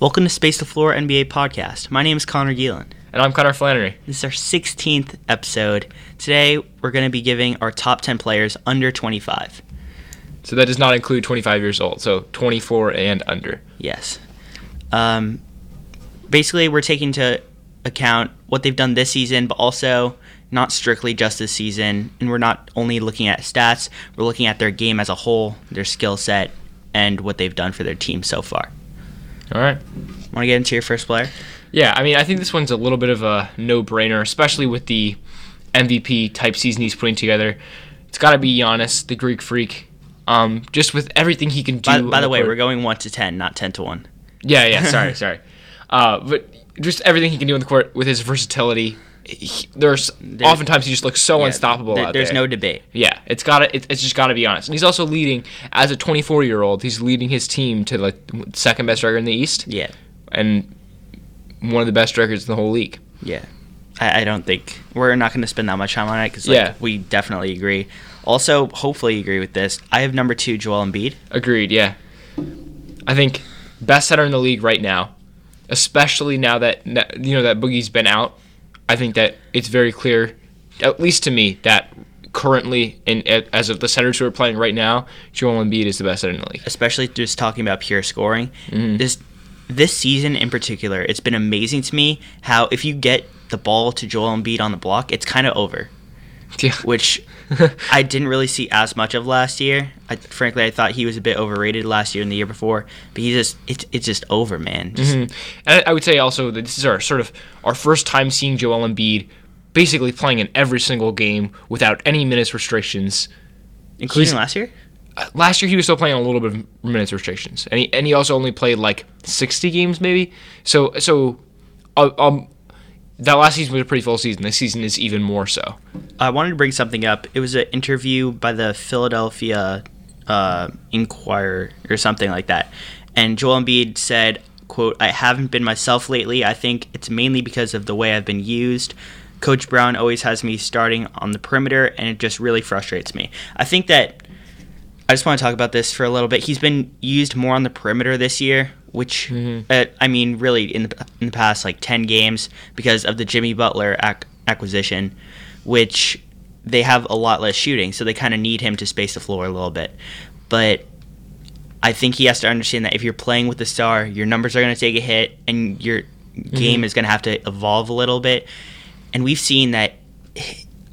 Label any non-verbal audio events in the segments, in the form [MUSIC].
Welcome to Space the Floor NBA podcast. My name is Connor Geelan. And I'm Connor Flannery. This is our 16th episode. Today, we're going to be giving our top 10 players under 25. So that does not include 25 years old, so 24 and under. Yes. Um, basically, we're taking into account what they've done this season, but also not strictly just this season. And we're not only looking at stats, we're looking at their game as a whole, their skill set, and what they've done for their team so far. All right. Want to get into your first player? Yeah, I mean, I think this one's a little bit of a no-brainer, especially with the MVP type season he's putting together. It's got to be Giannis, the Greek freak. Um, just with everything he can do. By, by the way, court. we're going 1 to 10, not 10 to 1. Yeah, yeah. Sorry, [LAUGHS] sorry. Uh, but just everything he can do on the court with his versatility. He, there's There- oftentimes he just looks so Yeah, unstoppable out There's there. no debate. Yeah, it's got to it, it's just got to be honest. And he's also leading as a 24 year old. He's leading his team to like second best record in the East Yeah. and one of the best records in the whole league. Yeah, I, I don't think we're not going to spend that much time on it because Yeah. we definitely agree. Also, hopefully, you agree with this. I have number two, Joel Embiid. Agreed. Yeah, I think best center in the league right now, especially now that you know that Boogie's been out. I think that it's very clear, at least to me, that currently in as of the centers who are playing right now, Joel Embiid is the best center in the league. especially just talking about pure scoring. Mm-hmm. This this season in particular, it's been amazing to me how if you get the ball to Joel Embiid on the block, it's kind of over. Yeah. [LAUGHS] Which I didn't really see as much of last year. I, frankly, I thought he was a bit overrated last year and the year before. But he just it's it's just over, man. Just, Mhm. And I would say also that this is our sort of our first time seeing Joel Embiid basically playing in every single game without any minutes restrictions. Including he's- last year. Uh, Last year he was still playing a little bit of minutes restrictions, and he and he also only played like sixty games maybe. So so, uh, um, that last season was a pretty full season. This season is even more so. I wanted to bring something up. It was an interview by the Philadelphia uh, Inquirer or something like that, and Joel Embiid said, "quote I haven't been myself lately. I think it's mainly because of the way I've been used. Coach Brown always has me starting on the perimeter, and it just really frustrates me. I think that." I just want to talk about this for a little bit. He's been used more on the perimeter this year, which uh, I mean, really in the in the past like ten games because of the Jimmy Butler ac- acquisition, which they have a lot less shooting, so they kind of need him to space the floor a little bit. But I think he has to understand that if you're playing with the star, your numbers are going to take a hit, and your game is going to have to evolve a little bit. And we've seen that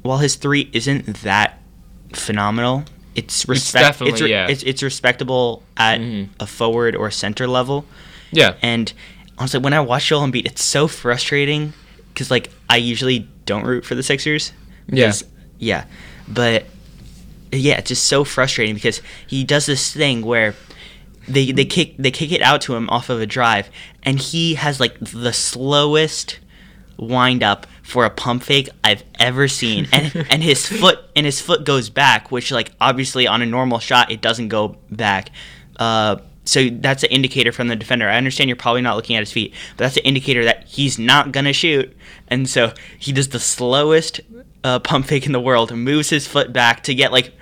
while his three isn't that phenomenal, it's respect. It's, definitely, re- yeah. it's it's respectable at Mhm. a forward or center level. Yeah, And honestly, when I watch Joel Embiid, it's so frustrating because like I usually don't root for the Sixers. Yeah. yeah, but yeah, it's just so frustrating because he does this thing where they they kick they kick it out to him off of a drive, and he has like the slowest wind up for a pump fake I've ever seen, and [LAUGHS] and his foot and his foot goes back, which like obviously on a normal shot it doesn't go back. Uh, so that's an indicator from the defender. I understand you're probably not looking at his feet, but that's an indicator that he's not gonna shoot, and so he does the slowest uh, pump fake in the world, moves his foot back to get like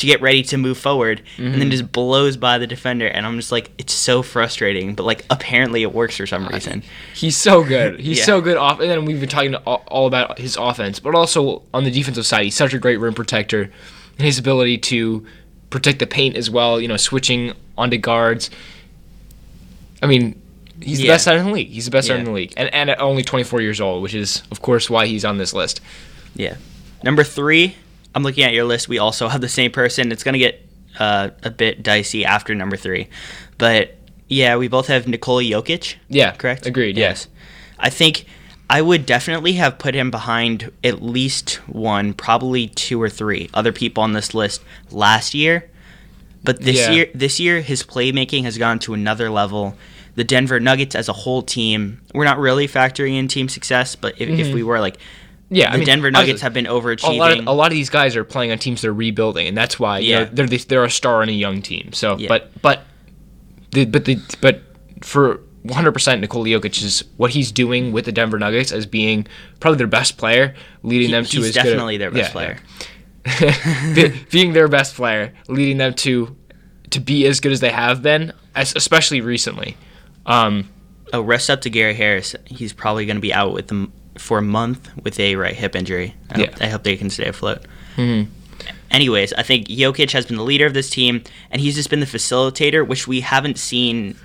to get ready to move forward, and then mm-hmm. just blows by the defender, and I'm just like, it's so frustrating, but like apparently it works for some reason. He's so good. He's Yeah. so good off. And then we've been talking all, all about his offense, but also on the defensive side, he's such a great rim protector, and his ability to protect the paint as well. You know, switching onto guards. I mean, he's the best center in the league. He's the best center in the league, and and at only 24 years old, which is of course why he's on this list. Yeah. Number three, I'm looking at your list. We also have the same person. It's gonna get uh, a bit dicey after number three, but yeah, we both have Nikola Jokic. Yeah, correct. Agreed. Yes. I think I would definitely have put him behind at least one, probably two or three other people on this list last year. But this Yeah. year, this year, his playmaking has gone to another level. The Denver Nuggets as a whole team, we're not really factoring in team success, but if, if we were like, Yeah, the I mean, Denver Nuggets have been a overachieving. lot, of, a lot of these guys are playing on teams that are rebuilding, and that's why you Yeah. know, they're they're a star on a young team. So, Yeah. but but the but the but for 100% Nikola Jokic is what he's doing with the Denver Nuggets as being probably their best player, leading He- them to he's as good definitely their best yeah, player. yeah. [LAUGHS] Be- being their best player, leading them to to be as good as they have been, as, especially recently. Um, Oh, rest up to Gary Harris. He's probably going to be out with them for a month with a right hip injury. I, Yeah. hope, I hope they can stay afloat. Mhm. Anyways, I think Jokic has been the leader of this team, and he's just been the facilitator, which we haven't seen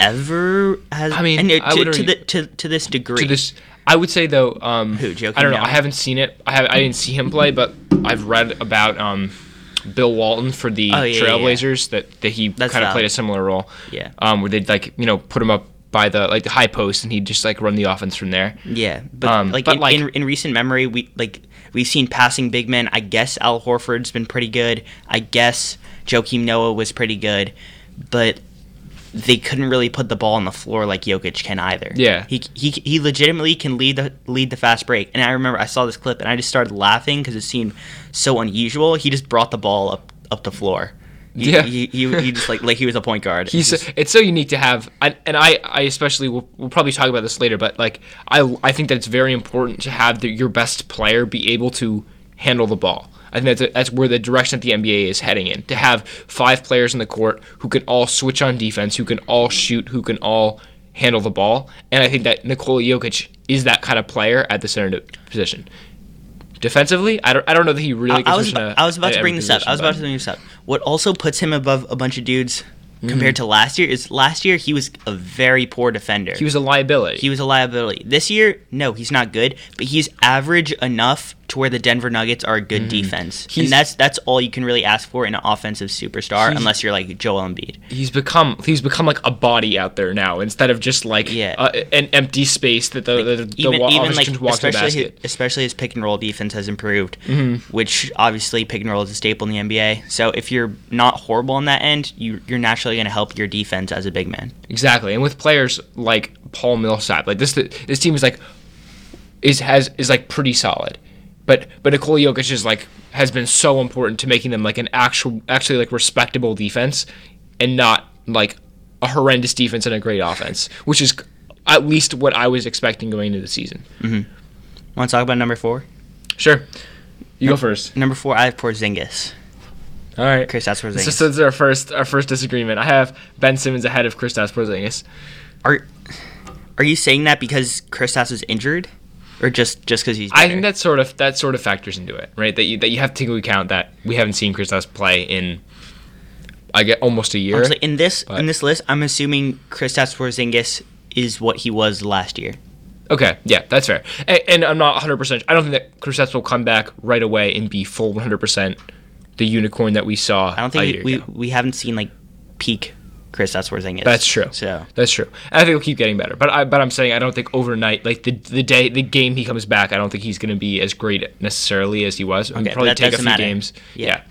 ever. Has I mean, and, uh, I to, to, the, to to this degree. to this I would say though um Who, Joakim I don't know? I haven't seen it I have I didn't see him play but I've read about um Bill Walton for the Oh, yeah, yeah, Trailblazers that that he kind of played a similar role Yeah. um where they'd like you know put him up by the like the high post and he'd just like run the offense from there Yeah, but Um, like, but, in, like- in in recent memory, we like we've seen passing big men. I guess Al Horford's been pretty good. I guess Joakim Noah was pretty good, but they couldn't really put the ball on the floor like Jokic can either. Yeah. he he, he legitimately can lead the lead the fast break. And I remember I saw this clip and I just started laughing because it seemed so unusual. He just brought the ball up up the floor. He, Yeah. he, he, he just like like he was a point guard. He's Just- it's so unique to have, I, and I, I especially will we'll probably talk about this later, but like I, I think that it's very important to have the, your best player be able to handle the ball. I think that's that's where the direction that the NBA is heading in. To have five players in the court who can all switch on defense, who can all shoot, who can all handle the ball, and I think that Nikola Jokic is that kind of player at the center position. Defensively, I don't, I don't know that he really. I, I was about, I was about to bring this up. I was about to bring this up. What also puts him above a bunch of dudes Mm-hmm. compared to last year is last year he was a very poor defender. He was a liability. He was a liability. This year, no, he's not good, but he's average enough to where the Denver Nuggets are a good defense. Mm-hmm. He's- and that's that's all you can really ask for in an offensive superstar, unless you're like Joel Embiid. he's become he's become like a body out there now instead of just like Yeah. uh, an empty space that the, the, the even even like walk to the especially basket. his, especially his pick and roll defense has improved, Mm-hmm. which obviously pick and roll is a staple in the NBA. So if you're not horrible on that end, you you're naturally going to help your defense as a big man. Exactly, and with players like Paul Millsap, like this this team is like is has is like pretty solid, but but Nikola Jokic is like has been so important to making them like an actual actually like respectable defense, and not like a horrendous defense and a great offense, which is at least what I was expecting going into the season. Mm-hmm. Want to talk about number four? Sure, you go first. Number four, I have Porzingis. All right, Kristaps Porzingis. So this is our first our first disagreement. I have Ben Simmons ahead of Kristaps Porzingis. Are are you saying that because Kristaps was injured, or just just because he's? I think that sort of that sort of factors into it, right? That you that you have to take into account that we haven't seen Chris Kristaps play in I get almost a year. Honestly, in this but- in this list, I'm assuming Chris Kristaps Porzingis is what he was last year. Okay, yeah, that's fair. And, and I'm not 100. percent I don't think that Chris Kristaps will come back right away and be full 100 percent the unicorn that we saw. I don't think we, we we haven't seen like peak Kristaps Porzingis. That's true. So That's true. I think he'll keep getting better. But I but I'm saying I don't think overnight, like the the day the game he comes back, I don't think he's going to be as great necessarily as he was. Okay, probably that take a few matter. games. Yeah. Yeah.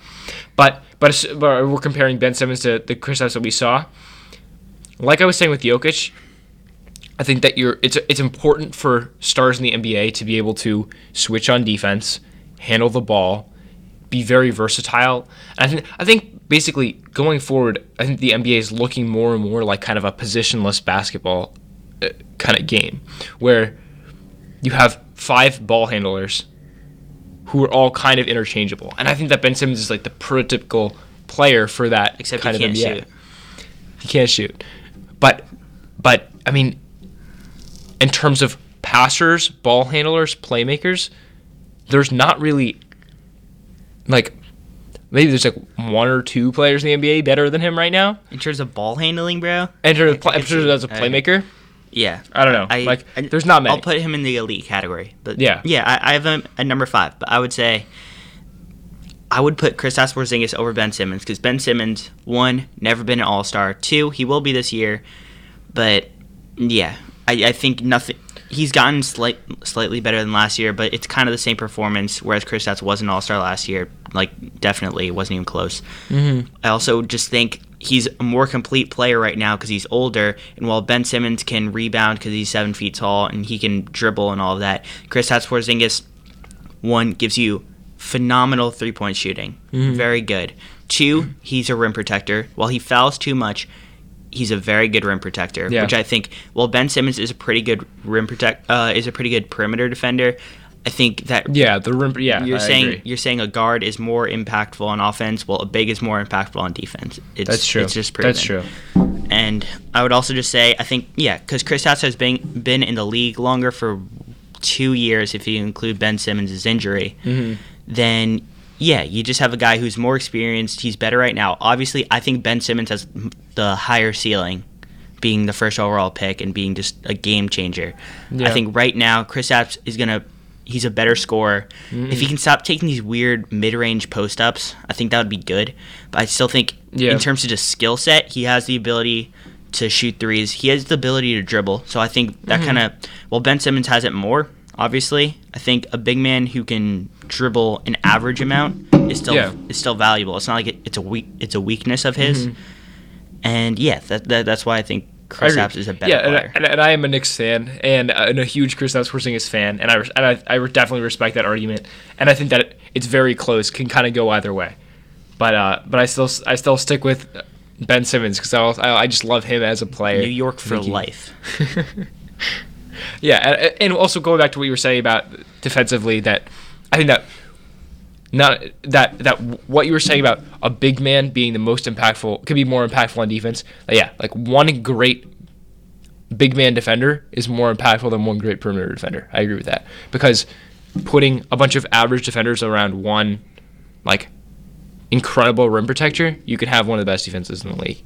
But but, but we're comparing Ben Simmons to the Chris that we saw. Like I was saying with Jokic, I think that you're it's it's important for stars in the NBA to be able to switch on defense, handle the ball, be very versatile. And I think I think basically going forward, I think the NBA is looking more and more like kind of a positionless basketball uh, kind of game, where you have five ball handlers who are all kind of interchangeable. And I think that Ben Simmons is like the prototypical player for that except kind he can't of NBA. shoot. He can't shoot. But but I mean in terms of passers, ball handlers, playmakers, there's not really like maybe there's like one or two players in the NBA better than him right now. In terms of ball handling, bro. In terms of pl- in terms as a I- playmaker, Yeah. I don't know. I, like I- there's not many. I'll put him in the elite category. But Yeah. yeah, I, I have him at number five. But I would say I would put Chris Porzingis over Ben Simmons because Ben Simmons, one, never been an All Star. Two, he will be this year. But yeah, I, I think nothing. He's gotten slight, slightly better than last year, but it's kind of the same performance. Whereas Kristaps was an All Star last year, like definitely wasn't even close. Mm-hmm. I also just think he's a more complete player right now because he's older. And while Ben Simmons can rebound because he's seven feet tall and he can dribble and all of that, Chris Porzingis, one gives you phenomenal three point shooting, Mm-hmm. very good. Two, he's a rim protector. While he fouls too much, he's a very good rim protector. Yeah. Which I think, while Ben Simmons is a pretty good rim protect, uh, is a pretty good perimeter defender. I think that Yeah, the rim. Yeah, you're I saying agree. you're saying a guard is more impactful on offense, well, a big is more impactful on defense. It's, That's true. It's just proven. That's true. And I would also just say, I think, yeah, because Chris Kristaps has been been in the league longer for two years, if you include Ben Simmons' injury. Mhm. Then yeah, you just have a guy who's more experienced. He's better right now. Obviously, I think Ben Simmons has the higher ceiling, being the first overall pick and being just a game changer. I think right now Kristaps is gonna. He's a better scorer. If he can stop taking these weird mid-range post-ups, I think that would be good. But I still think, Yeah. in terms of just skill set, he has the ability to shoot threes. He has the ability to dribble. So I think that Mm-hmm. kind of well, Ben Simmons has it more. Obviously, I think a big man who can dribble an average amount is still Yeah. is still valuable. It's not like it, it's a weak it's a weakness of his. Mhm. And yeah, that, that that's why I think Kristaps is a better yeah, and, player. and, and I am a Knicks fan and, uh, and a huge Kristaps Porzingis fan, and I and I, I definitely respect that argument, and I think that it's very close, can kind of go either way, but uh, but I still I still stick with Ben Simmons because I, I just love him as a player. New York for life. [LAUGHS] Yeah, and, and also going back to what you were saying about defensively, that I think that not that that what you were saying about a big man being the most impactful could be more impactful on defense. Like, yeah, like one great big man defender is more impactful than one great perimeter defender. I agree with that because putting a bunch of average defenders around one like incredible rim protector, you could have one of the best defenses in the league.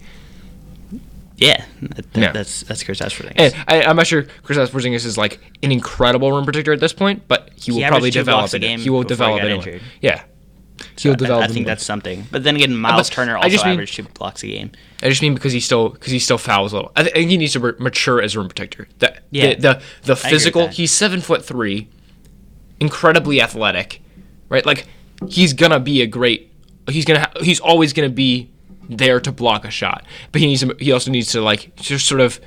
Yeah, that, that- Yeah. that's that's Kristaps And I, I'm not sure Chris Porzingis is like an incredible rim protector at this point, but he will probably develop it. He will develop it. injured. Yeah, he'll I- develop. I, think that's something. But then again, uh, Myles but Turner I also just mean- averaged two blocks a game. I just mean because he still because he still fouls a little. I think he needs to mature as a rim protector. The, Yeah. the the, the physical. He's seven foot three, incredibly athletic, right? Like he's gonna be a great. He's gonna. Ha- he's always gonna be there to block a shot, but he needs. To, he also needs to like just sort of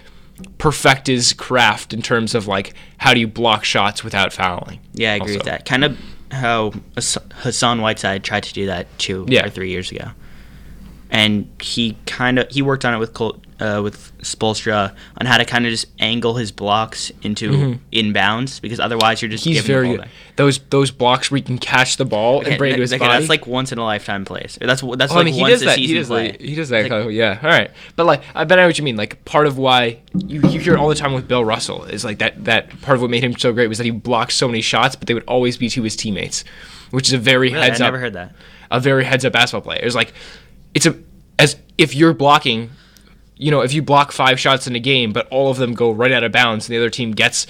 perfect his craft in terms of like how do you block shots without fouling. Yeah, I agree with that. Kind of how Hassan Whiteside tried to do that two Yeah. or three years ago, and he kind of he worked on it with Col- uh, with Spoelstra on how to kind of just angle his blocks into inbounds because otherwise you're just Mm-hmm. He's giving very the good. Those those blocks where he can catch the ball Okay, and bring it to his okay, body. That's like once in a lifetime plays. That's that's Oh, like I mean, he once does a that. He does play. that. He does that. Like- kind of- yeah. All right. But like, I bet I know what you mean. Like, part of why you, you hear it all the time with Bill Russell is like that. That part of what made him so great was that he blocked so many shots, but they would always be to his teammates, which is a very Really? I heads up. never heard that. A very heads up basketball player. It's like, it's a as if you're blocking. You know, if you block five shots in a game, but all of them go right out of bounds, and the other team gets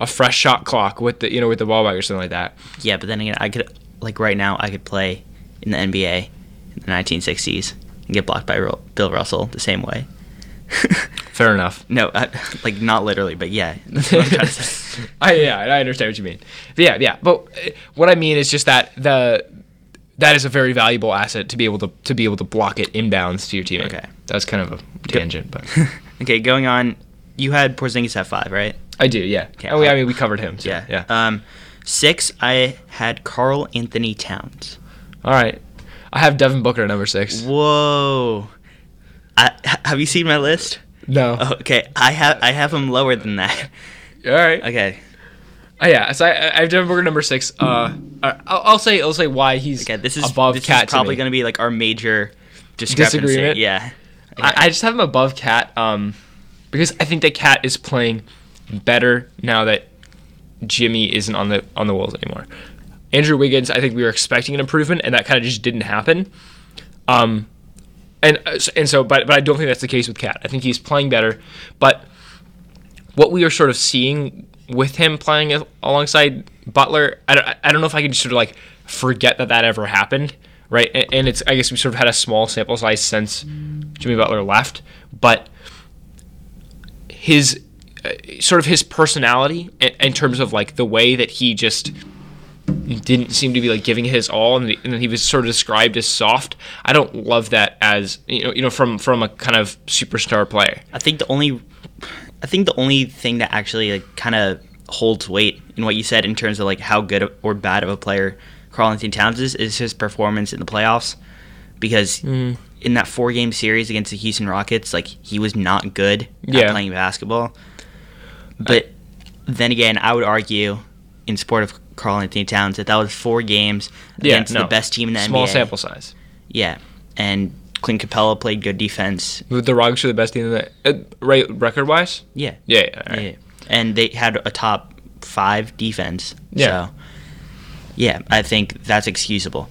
a fresh shot clock with the you know with the ball back or something like that. Yeah, but then again, I could like right now I could play in the NBA in the 1960s and get blocked by Ru- Bill Russell the same way. [LAUGHS] Fair enough. No, I, like not literally, but yeah, [LAUGHS] I'm trying to say. [LAUGHS] I yeah, I understand what you mean. But yeah, yeah. But uh, what I mean is just that the that is a very valuable asset to be able to to be able to block it inbounds to your teammate. Okay. That's kind of a tangent, but [LAUGHS] Okay, going on. You had Porzingis at five, right? I do. Yeah. Okay, and we, I mean, we covered him. So, Yeah. Yeah. Um, six. I had Karl-Anthony Towns. All right. I have Devin Booker at number six. Whoa. I, have you seen my list? No. Oh, okay, I have I have him lower than that. All right. Okay. Oh, yeah. So I, I have Devin Booker number six. Uh, I- I'll, I'll say I'll say why he's Okay. This is above this Cat. is probably going to be like our major discrepancy. Disagreement? Yeah. I, I just have him above Cat um, because I think that Cat is playing better now that Jimmy isn't on the on the Wolves anymore. Andrew Wiggins, I think we were expecting an improvement, and that kind of just didn't happen. Um, and uh, and so, but but I don't think that's the case with Cat. I think he's playing better, but what we are sort of seeing with him playing alongside Butler, I don't, I don't know if I can just sort of like forget that that ever happened, right? And, and it's I guess we sort of had a small sample size since Jimmy Butler left, but his uh, sort of his personality in, in terms of like the way that he just didn't seem to be like giving his all and, and then he was sort of described as soft i don't love that as you know you know from from a kind of superstar player I think the only, I think the only thing that actually like kind of holds weight in what you said in terms of like how good or bad of a player Karl-Anthony Towns is is his performance in the playoffs, because Mm. in that four game series against the Houston Rockets, like he was not good at playing basketball. But then again, I would argue in support of Karl-Anthony Towns that that was four games Yeah, against no. the best team in the Small NBA. sample size. Yeah, and Clint Capela played good defense. The Rockets are the best team in the uh, right record wise. Yeah, Yeah, yeah, right. yeah, and they had a top five defense. Yeah. So, yeah, I think that's excusable.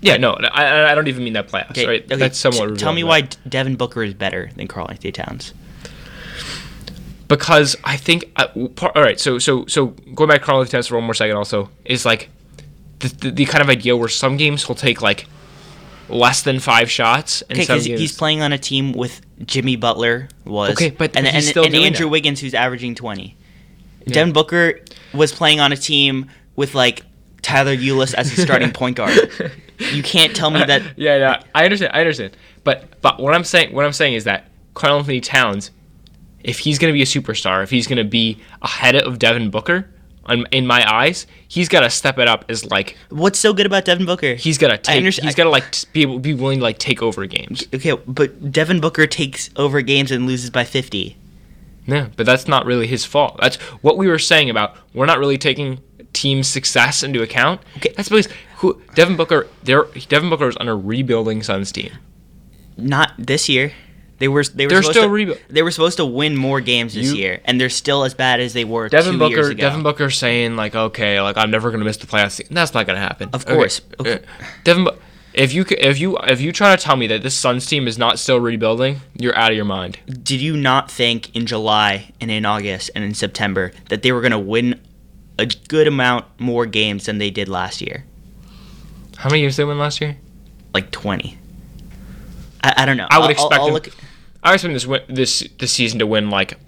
Yeah, no, I, I- don't even mean that playoffs, Okay, right? okay, That's somewhat. t- tell me why Devin Booker is better than Karl-Anthony Towns. because I think uh, part, all right. So so so going back to Karl-Anthony Towns for one more second, also is like the, the, the kind of idea where some games he'll take like less than five shots, and Okay, because he's playing on a team with Jimmy Butler was Okay, but and, and, still and Andrew that. Wiggins who's averaging twenty. Devin Booker was playing on a team with like Tyler Ulis as his starting [LAUGHS] point guard. You can't tell me uh, that. yeah, yeah, I understand. I understand. But but what I'm saying what I'm saying is that Karl-Anthony Towns, if he's going to be a superstar, if he's going to be ahead of Devin Booker, in my eyes, he's got to step it up as like What's so good about Devin Booker? he's got to take. He's got to like be able, be willing to like take over games. okay, but Devin Booker takes over games and loses by fifty. Yeah, but that's not really his fault. That's what we were saying about we're not really taking team success into account. Okay. That's because who Devin Booker there Devin Booker was on a rebuilding Suns team. Not this year. They were they were They're supposed still to, rebu- they were supposed to win more games this You- year, and they're still as bad as they were Devin Booker years ago. Devin Booker saying like okay, like I'm never going to miss the playoffs. That's not going to happen. Of Okay. course. Uh, Devin if you if you if you try to tell me that this Suns team is not still rebuilding, you're out of your mind. Did you not think in July and in August and in September that they were going to win a good amount more games than they did last year? How many games did they win last year? Like 20. I, I don't know. I would I'll- expect I'll, I'll them-. I expect this win- this this season to win like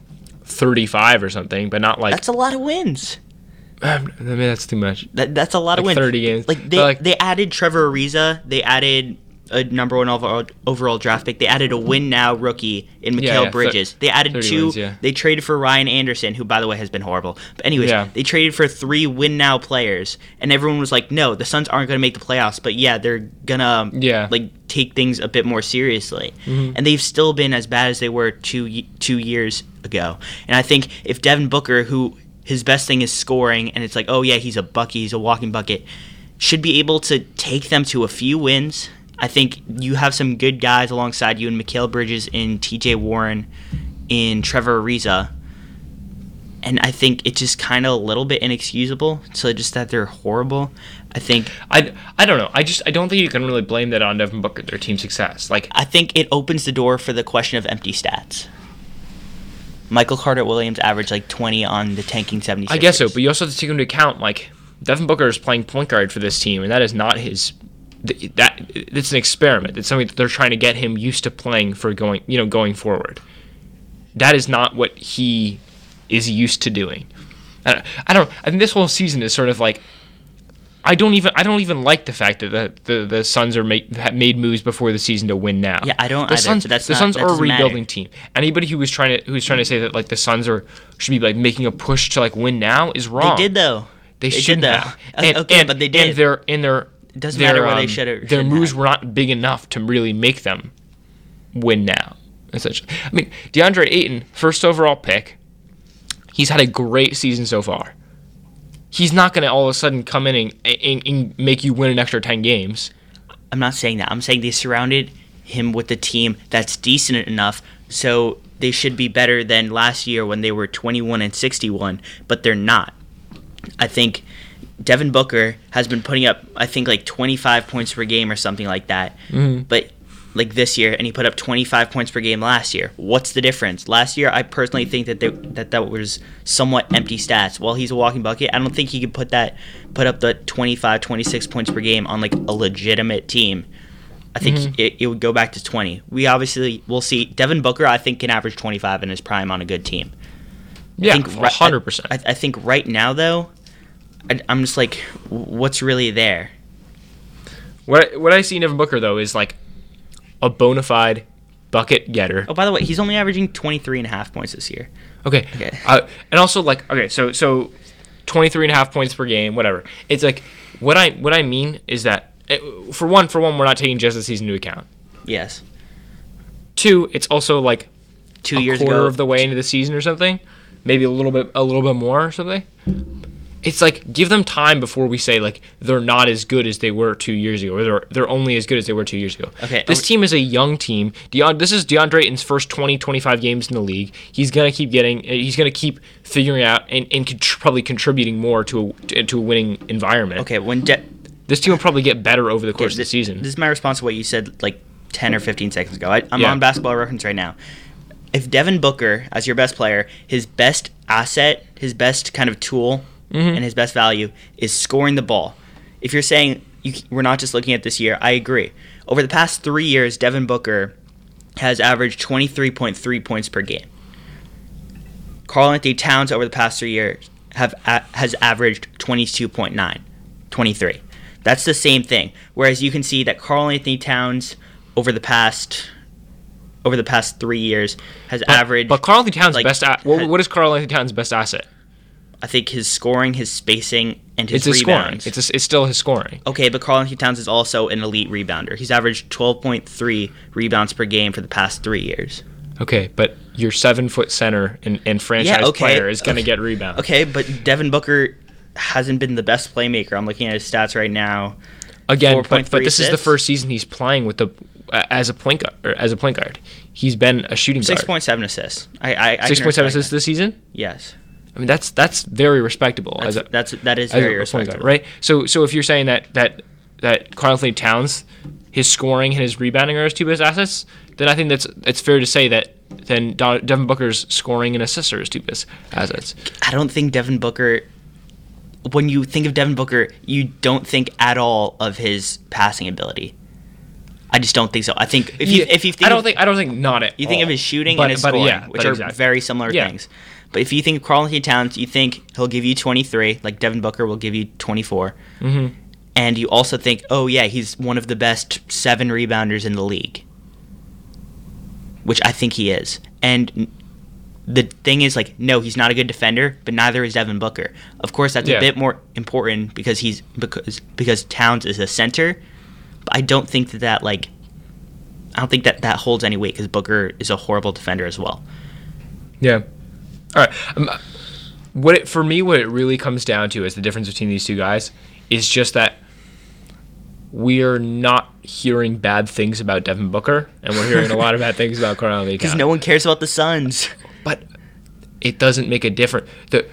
35 or something, but not like That's a lot of wins. [SIGHS] I mean that's too much. That, that's a lot of Like wins. 30 games. Like they like- they added Trevor Ariza. They added a number one overall, overall draft pick. They added a win now rookie in Yeah, Mikal yeah, thir- Bridges. They added two. wins, yeah. They traded for Ryan Anderson, who by the way has been horrible. But anyways, Yeah. they traded for three win now players, and everyone was like, "No, the Suns aren't going to make the playoffs." But yeah, they're gonna Yeah. like take things a bit more seriously. Mm-hmm. And they've still been as bad as they were two two years ago. And I think if Devin Booker, who his best thing is scoring, and it's like, oh yeah, he's a bucket, he's a walking bucket, should be able to take them to a few wins. I think you have some good guys alongside you in Mikal Bridges, in T.J. Warren, in Trevor Ariza. And I think it's just kind of a little bit inexcusable. So just that they're horrible. I think I, I don't know. I just I don't think you can really blame that on Devin Booker, their team success. Like I think it opens the door for the question of empty stats. Michael Carter Williams averaged like 20 on the tanking 76ers. I guess so, but you also have to take into account like Devin Booker is playing point guard for this team, and that is not his. Th- That it's an experiment. It's something that they're trying to get him used to playing for going, you know, going forward. That is not what he is used to doing. I don't, I don't. I think this whole season is sort of like. I don't even. I don't even like the fact that the the, the Suns are make, made moves before the season to win now. Yeah, I don't The either, Suns, that's the not- Suns are a doesn't matter. rebuilding team. Anybody who was trying to who's trying to say that like the Suns are should be like making a push to like win now is wrong. They did though. They, did shouldn't though. have. Okay, And, okay, and- but they did. And their in their It doesn't their, matter where they um, should or Their moves have. were not big enough to really make them win now. Essentially, I mean DeAndre Ayton, first overall pick. He's had a great season so far. He's not going to all of a sudden come in and, and, and make you win an extra ten games. I'm not saying that. I'm saying they surrounded him with a team that's decent enough so they should be better than last year when they were 21 and 61, but they're not. I think Devin Booker has been putting up I think like 25 points per game or something like that. Mm-hmm. But like this year and he put up 25 points per game last year. What's the difference? Last year I personally think that they, that that was somewhat empty stats. While he's a walking bucket, I don't think he could put that put up the 25 26 points per game on like a legitimate team. I think mm-hmm. it, it would go back to 20. We obviously will see Devin Booker I think can average 25 in his prime on a good team. Yeah, think hundred percent. I, I think right now though, I, I'm just like, what's really there? What I- what I see in Devin Booker though is like a bona fide bucket getter. Oh, by the way, he's only averaging 23 and a half points this year. Okay. Okay. Uh, and also like okay, so so 23 and a half points per game, whatever. It's like what I what I mean is that eh, for one for one we're not taking just the season into account. Yes, Two, it's also like two a years quarter ago. of the way into the season or something, maybe a little bit a little bit more or something. It's like give them time before we say like they're not as good as they were two years ago, or they're they're only as good as they were two years ago. Okay, this team is a young team. Deon, this is DeAndre Ayton's first 20, 25 games in the league. He's gonna keep getting, uh, he's gonna keep figuring out and, and contr- probably contributing more to a to a winning environment. Okay, when De- This team will probably get better over the course of the season. This is my response to what you said like 10 or 15 seconds ago. I, I'm Yeah. on basketball reference right now. If Devin Booker, as your best player, his best asset, his best kind of tool, Mm-hmm. and his best value is scoring the ball. If you're saying you, we're not just looking at this year, I agree. Over the past three years, Devin Booker has averaged 23.3 points per game. Karl-Anthony Towns over the past three years have a, has averaged 22.9, 23. That's the same thing. Whereas you can see that Karl-Anthony Towns over the past over the past three years has averaged. but Karl-Anthony Towns' like, best. A- what, what is Karl-Anthony Towns' best asset? I think his scoring, his spacing, and It's his his scoring. rebounds. It's a, it's still his scoring. Okay, but Karl-Anthony Towns is also an elite rebounder. He's averaged 12.3 rebounds per game for the past three years. Okay, but your seven foot center and, and franchise okay, player is going to okay. get rebounds. Okay, but Devin Booker hasn't been the best playmaker. I'm looking at his stats right now. Again, but, but this is the first season he's playing with the uh, as a point guard. As a point guard, he's been a shooting Six guard. point seven assists. I, I, I Six point seven assists that. this season. Yes, I mean that's that's very respectable that's, as a, that's that is very point guard, respectable. right? So so if you're saying that that that Karl-Anthony Towns, his scoring and his rebounding are his two best assets, then I think that's it's fair to say that then Don, Devin Booker's scoring and assists are his two best assets. I don't think Devin Booker. When you think of Devin Booker, you don't think at all of his passing ability. I just don't think so. I think if you Yeah, if you think I don't of, think I don't think not at you think of his shooting But- and his but scoring, yeah, which are exactly. very similar Yeah. things. But if you think of Karl-Anthony Towns, you think he'll give you 23, like Devin Booker will give you 24. Mhm. And you also think, oh yeah, he's one of the best seven rebounders in the league, which I think he is. And the thing is, like, no, he's not a good defender, but neither is Devin Booker. Of course, that's Yeah. a bit more important because he's because because Towns is a center. But I don't think that that like, I don't think that that holds any weight because Booker is a horrible defender as well. Yeah. All right. Um, what it, for me, what it really comes down to is the difference between these two guys is just that we are not hearing bad things about Devin Booker, and we're hearing a lot of bad things about [LAUGHS] Karl Because no one cares about the Suns. but it doesn't make a difference. The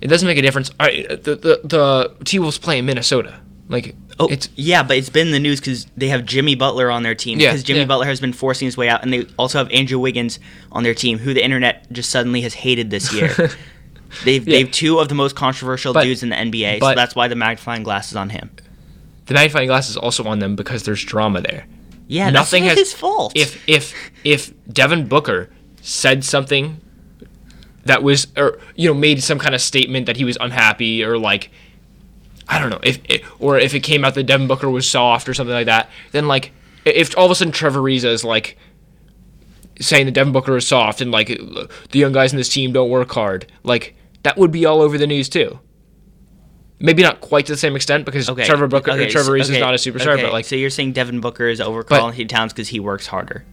it doesn't make a difference. Right, the the, the T Wolves play in Minnesota. Like Oh, it's yeah, but it's been in the news because they have Jimmy Butler on their team. Yeah, because Jimmy yeah. Butler has been forcing his way out, and they also have Andrew Wiggins on their team, who the internet just suddenly has hated this year. [LAUGHS] they've Yeah. they've two of the most controversial But- dudes in the NBA, so that's why the magnifying glass is on him. the magnifying glass is also on them because there's drama there. Yeah, Nothing that's has- his fault. if if if Devin Booker said something that was or you know made some kind of statement that he was unhappy or like I don't know if it, or if it came out that Devin Booker was soft or something like that, then like if all of a sudden Trevor Ariza is like saying that Devin Booker is soft and like the young guys in this team don't work hard, like that would be all over the news too. Maybe not quite to the same extent because okay, Trevor Booker, okay, Trevor so- Ariza is not a superstar, okay, but like so you're saying Devin Booker is over But- Karl Towns because he works harder.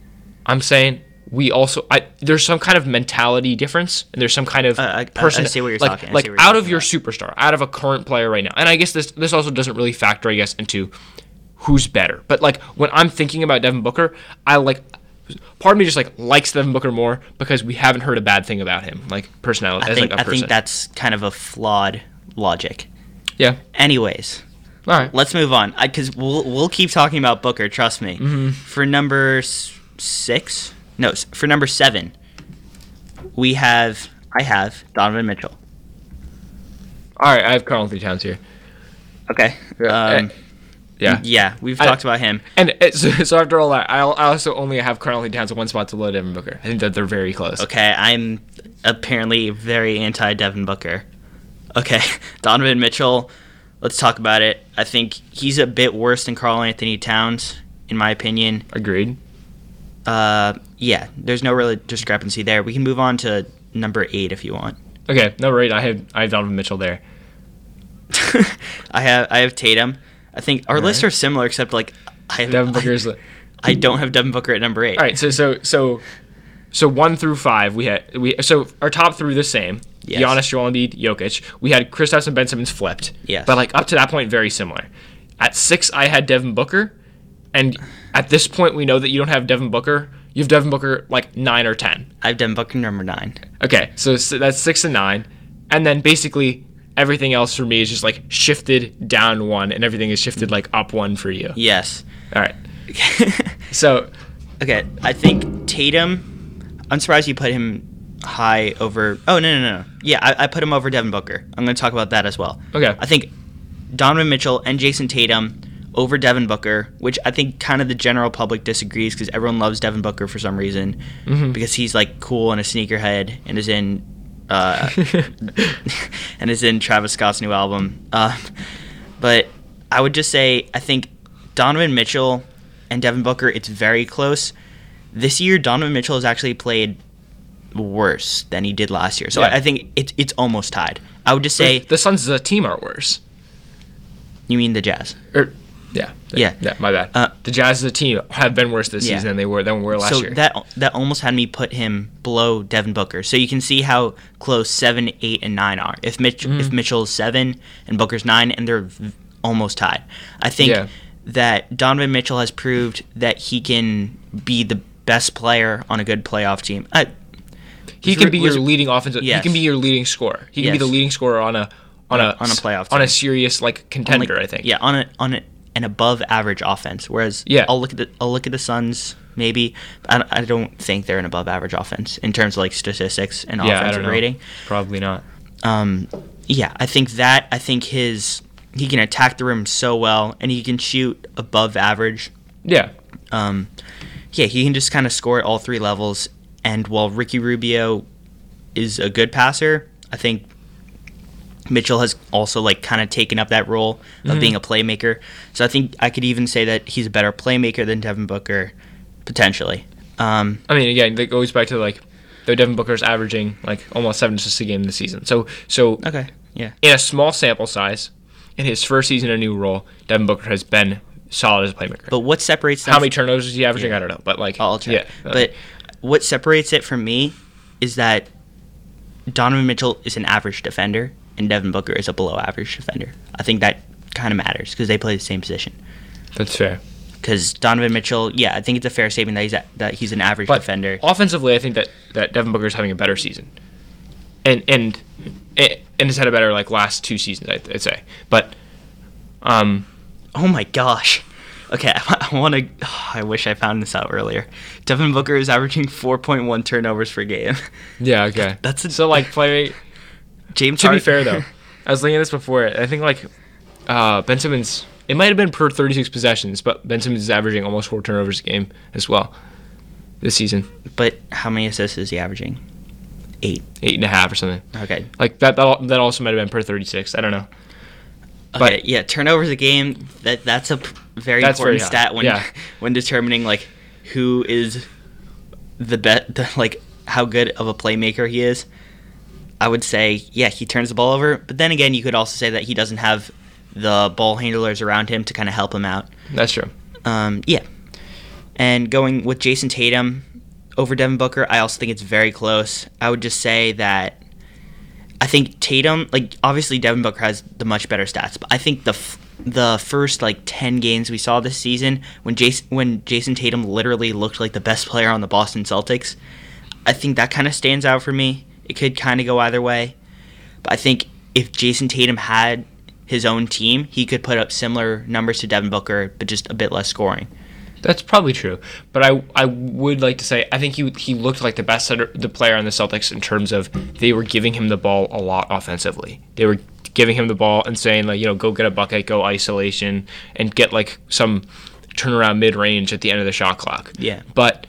I'm saying we also I there's some kind of mentality difference and there's some kind of Uh, I- I- I see what you're like, talking- like see what you're out of talking your superstar, out of a current player right now. And I guess this this also doesn't really factor I guess into who's better. But like when I'm thinking about Devin Booker, I like part of me just like likes Devin Booker more because we haven't heard a bad thing about him, like personality I as think like a I person. think that's kind of a flawed logic. yeah. Anyways, All right. let's move on because we'll we'll keep talking about Booker. Trust me. Mm-hmm. For number s- six, no, for number seven, we have I have Donovan Mitchell. All right, I have Karl-Anthony Towns here. Okay. Yeah. Um, Yeah. yeah, we've I- talked about him. And it, so, so after all that, I I also only have Karl-Anthony Towns at one spot to below Devin Booker. I think that they're very close. Okay, I'm apparently very anti Devin Booker. Okay, [LAUGHS] Donovan Mitchell. Let's talk about it. I think he's a bit worse than Karl-Anthony Towns, in my opinion. Agreed. Uh, yeah, there's no real discrepancy there. We can move on to number eight if you want. Okay, no, right. I have I have Donovan Mitchell there. [LAUGHS] I have I have Tatum. I think our lists right. are similar, except like I have, Devin Booker's. I, [LAUGHS] I don't have Devin Booker at number eight. All right, so so so so one through five we had we so our top three the same. Yes. Giannis, Joel Embiid, Jokic. We had Kristaps and Ben Simmons flipped. Yes. But like up to that point, very similar. At six, I had Devin Booker, and at this point, we know that you don't have Devin Booker. You have Devin Booker like nine or ten. I've Devin Booker number nine. Okay, so, so that's six and nine, and then basically everything else for me is just like shifted down one, and everything is shifted like up one for you. Yes. All right. [LAUGHS] So Okay, I think Tatum. I'm surprised you put him high over. Oh no no no. no. Yeah, I, I put him over Devin Booker. I'm going to talk about that as well. Okay. I think Donovan Mitchell and Jayson Tatum over Devin Booker, which I think kind of the general public disagrees because everyone loves Devin Booker for some reason because he's like cool and a sneakerhead and is in. Uh, [LAUGHS] and is in Travis Scott's new album. Uh, but I would just say I think Donovan Mitchell and Devin Booker, it's very close. This year, Donovan Mitchell has actually played worse than he did last year. So Yeah. I, I think it's it's almost tied. I would just say the Suns as a team are worse. you mean the Jazz. Or yeah, Yeah. yeah. My bad. Uh, the Jazz as a team have been worse this Yeah. season than they were than we were last so year. that that almost had me put him below Devin Booker. So you can see how close seven, eight, and nine are. If Mitch Mm-hmm. if Mitchell's seven and Booker's nine, and they're almost tied. I think Yeah. that Donovan Mitchell has proved that he can be the best player on a good playoff team. Uh, he can be was- your leading offensive. Yes. He can be your leading scorer. He can be the leading scorer on a on a On a playoff on a serious like contender. like- I think. Yeah, on a on a, an above average offense. Whereas Yeah. I'll look at the I'll look at the Suns maybe. I don't, I don't think they're an above average offense in terms of like statistics and Yeah, I offensive rating. Probably not. Um, yeah, I think that. I think his he can attack the rim so well, and he can shoot above average. Yeah. Um, yeah, he can just kind of score at all three levels. And while Ricky Rubio is a good passer, I think Mitchell has also like kind of taken up that role of Mhm. being a playmaker. So I think I could even say that he's a better playmaker than Devin Booker, potentially. Um, I mean, again, that goes back to like, though Devin Booker's averaging like almost seven assists a game this season. So, so okay, yeah, in a small sample size, in his first season in a new role, Devin Booker has been solid as a playmaker. but what separates How many turnovers is he averaging? Yeah. I don't know, but like, I'll check. yeah, But what separates it from me is that Donovan Mitchell is an average defender and Devin Booker is a below average defender. I think that kind of matters because they play the same position. that's fair. Because Donovan Mitchell, yeah, I think it's a fair statement that he's a, that he's an average But defender. offensively, I think that that Devin Booker is having a better season, and and and has had a better like last two seasons, I'd, I'd say. But um, Oh my gosh. Okay, [LAUGHS] I, want to. [SIGHS] I wish I found this out earlier. Devin Booker is averaging 4.1 turnovers per game. yeah, [LAUGHS] okay. That's a- so like play. James To be fair though, [LAUGHS] I was looking at this before. I think like uh, Ben Simmons. It might have been per 36 possessions, but Ben Simmons is averaging almost four turnovers a game as well this season, but how many assists is he averaging? Eight. eight and a half or something. Okay. Like that. That, that also might have been per 36. I don't know. Okay, yeah, turnovers a game. That that's a very That's important high, stat when yeah. [LAUGHS] when determining like who is the bet, like how good of a playmaker he is. I would say, yeah, he turns the ball over, but then again, you could also say that he doesn't have the ball handlers around him to kind of help him out. That's true. Um, yeah, and going with Jayson Tatum over Devin Booker, I also think it's very close. I would just say that I think Tatum, like obviously Devin Booker has the much better stats, but I think the f- the first like ten games we saw this season when Jayson when Jayson Tatum literally looked like the best player on the Boston Celtics, I think that kind of stands out for me. It could kind of go either way, but I think if Jayson Tatum had his own team, he could put up similar numbers to Devin Booker, but just a bit less scoring. That's probably true, but I I would like to say I think he he looked like the best center, the player on the Celtics in terms of they were giving him the ball a lot offensively. They were giving him the ball and saying like you know go get a bucket, go isolation, and get like some turnaround mid range at the end of the shot clock. Yeah. but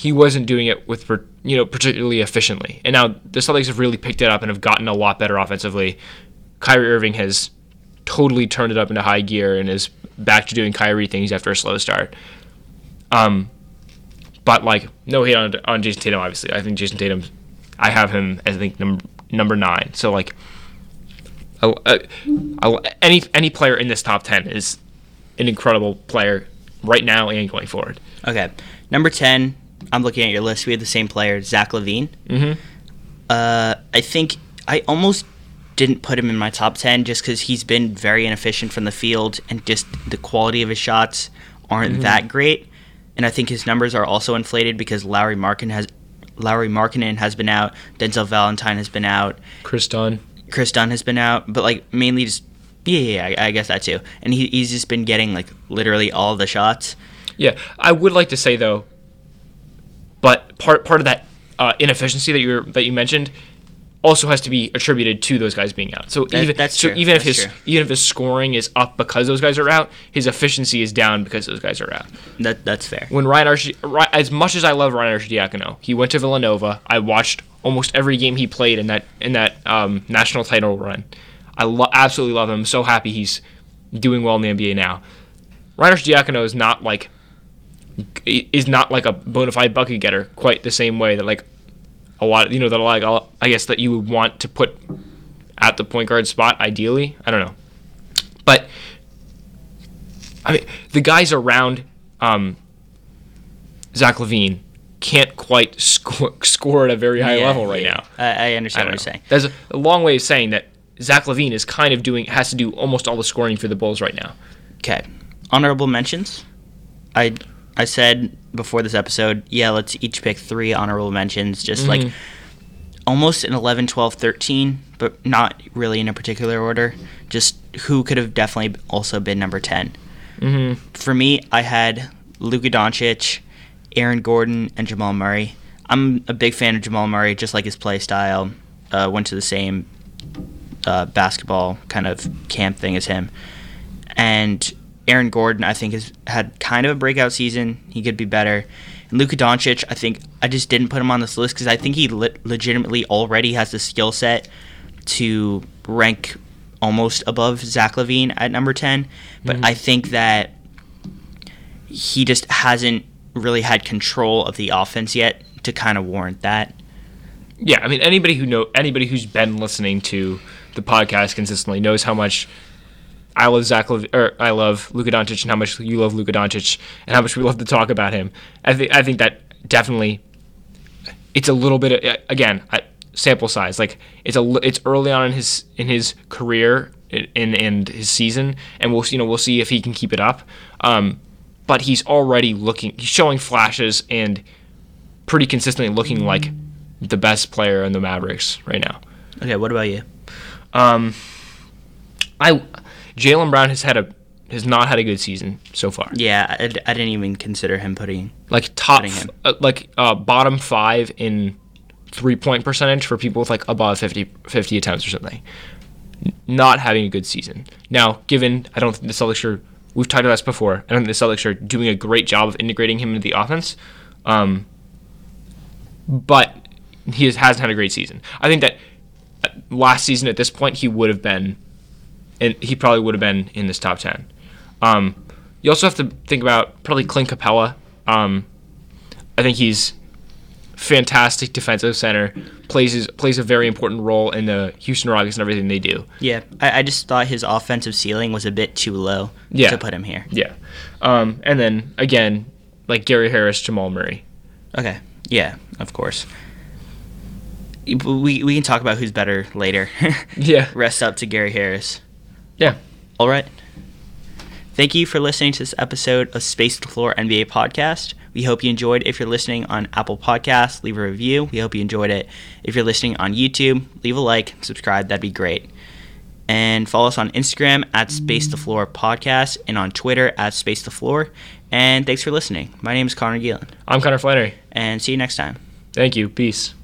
he wasn't doing it with you know particularly efficiently. And now the Celtics have really picked it up and have gotten a lot better offensively. Kyrie Irving has totally turned it up into high gear and is back to doing Kyrie things after a slow start. Um, but like no hate on on Jayson Tatum. Obviously, I think Jayson Tatum. I have him as I think number number nine. So like, I, I, any any player in this top ten is an incredible player right now and going forward. Okay, number ten. I'm looking at your list. We have the same player, Zach LaVine. Mm-hmm. Uh, I think I almost didn't put him in my top 10 just because he's been very inefficient from the field and just the quality of his shots aren't Mm-hmm. that great. And I think his numbers are also inflated because Lauri Markin has Lauri Markkanen has been out, Denzel Valentine has been out, Kris Dunn. Kris Dunn has been out, but like mainly just yeah, yeah, yeah I, I guess that too. And he, he's just been getting like literally all the shots. Yeah, I would like to say though, but part part of that uh, inefficiency that you that you mentioned also has to be attributed to those guys being out. So That- even that's so true. even if That's his true. even if his scoring is up because those guys are out, his efficiency is down because those guys are out. That that's fair. When Ryan Arch, as much as I love Ryan Arcidiacono, he went to Villanova. I watched almost every game he played in that in that um, national title run. I lo- absolutely love him. I'm so happy he's doing well in the NBA now. Ryan Arcidiacono is not like is not like a bona fide bucket getter quite the same way that like a lot of, you know that like I guess that you would want to put at the point guard spot ideally. I don't know, but I mean the guys around um, Zach LaVine can't quite score, [LAUGHS] score at a very high Yeah, level right yeah. now. I, I I understand don't what know. you're saying. That's a, a long way of saying that Zach LaVine is kind of doing has to do almost all the scoring for the Bulls right now. Okay. Honorable mentions. I I said before this episode, yeah, let's each pick three honorable mentions, just like Mhm. almost an 11, 12, 13, but not really in a particular order. Just who could have definitely also been number 10. Mm-hmm. For me, I had Luka Doncic, Aaron Gordon, and Jamal Murray. I'm a big fan of Jamal Murray, just like his play style. Uh, went to the same uh, basketball kind of camp thing as him. And Aaron Gordon, I think, has had kind of a breakout season. He could be better. And Luka Doncic, I think I just didn't put him on this list because I think he le- legitimately already has the skill set to rank almost above Zach LaVine at number 10. But mm-hmm. I think that he just hasn't really had control of the offense yet to kind of warrant that. Yeah, I mean anybody who know anybody who's been listening to the podcast consistently knows how much I love Zach Lev- or I love Luka Doncic and how much you love Luka Doncic and how much we love to talk about him. I think I think that definitely it's a little bit of, again I, sample size like it's a it's early on in his in his career in and his season and we'll you know we'll see if he can keep it up. Um, but he's already looking he's showing flashes and pretty consistently looking like the best player in the Mavericks right now. Okay, what about you? Um, I Jaylen Brown has had a has not had a good season so far. Yeah, I, I didn't even consider him putting. Like top, Putting him. uh, like uh, bottom five in three point percentage for people with like above 50, 50 attempts or something. Not having a good season. Now, given I don't think the Celtics are. We've talked about this before. I don't think the Celtics are doing a great job of integrating him into the offense. Um, but he has, hasn't had a great season. I think that uh, last season at this point he would have been, and he probably would have been in this top ten. Um, you also have to think about probably Clint Capela. Um, I think he's fantastic defensive center. plays his, plays a very important role in the Houston Rockets and everything they do. Yeah, I, I just thought his offensive ceiling was a bit too low Yeah. to put him here. Yeah, um, and then again like Gary Harris, Jamal Murray. Okay, yeah, of course. We, we can talk about who's better later. [LAUGHS] Yeah, Rest up to Gary Harris. Yeah. All right. Thank you for listening to this episode of Space to the Floor NBA podcast. We hope you enjoyed. If you're listening on Apple Podcasts, leave a review. We hope you enjoyed it. If you're listening on YouTube, leave a like, subscribe. That'd be great. And follow us on Instagram at Space the Floor Podcast and on Twitter at Space the Floor. And thanks for listening. My name is Connor Gielan. I'm Connor Flannery. And see you next time. Thank you. Peace.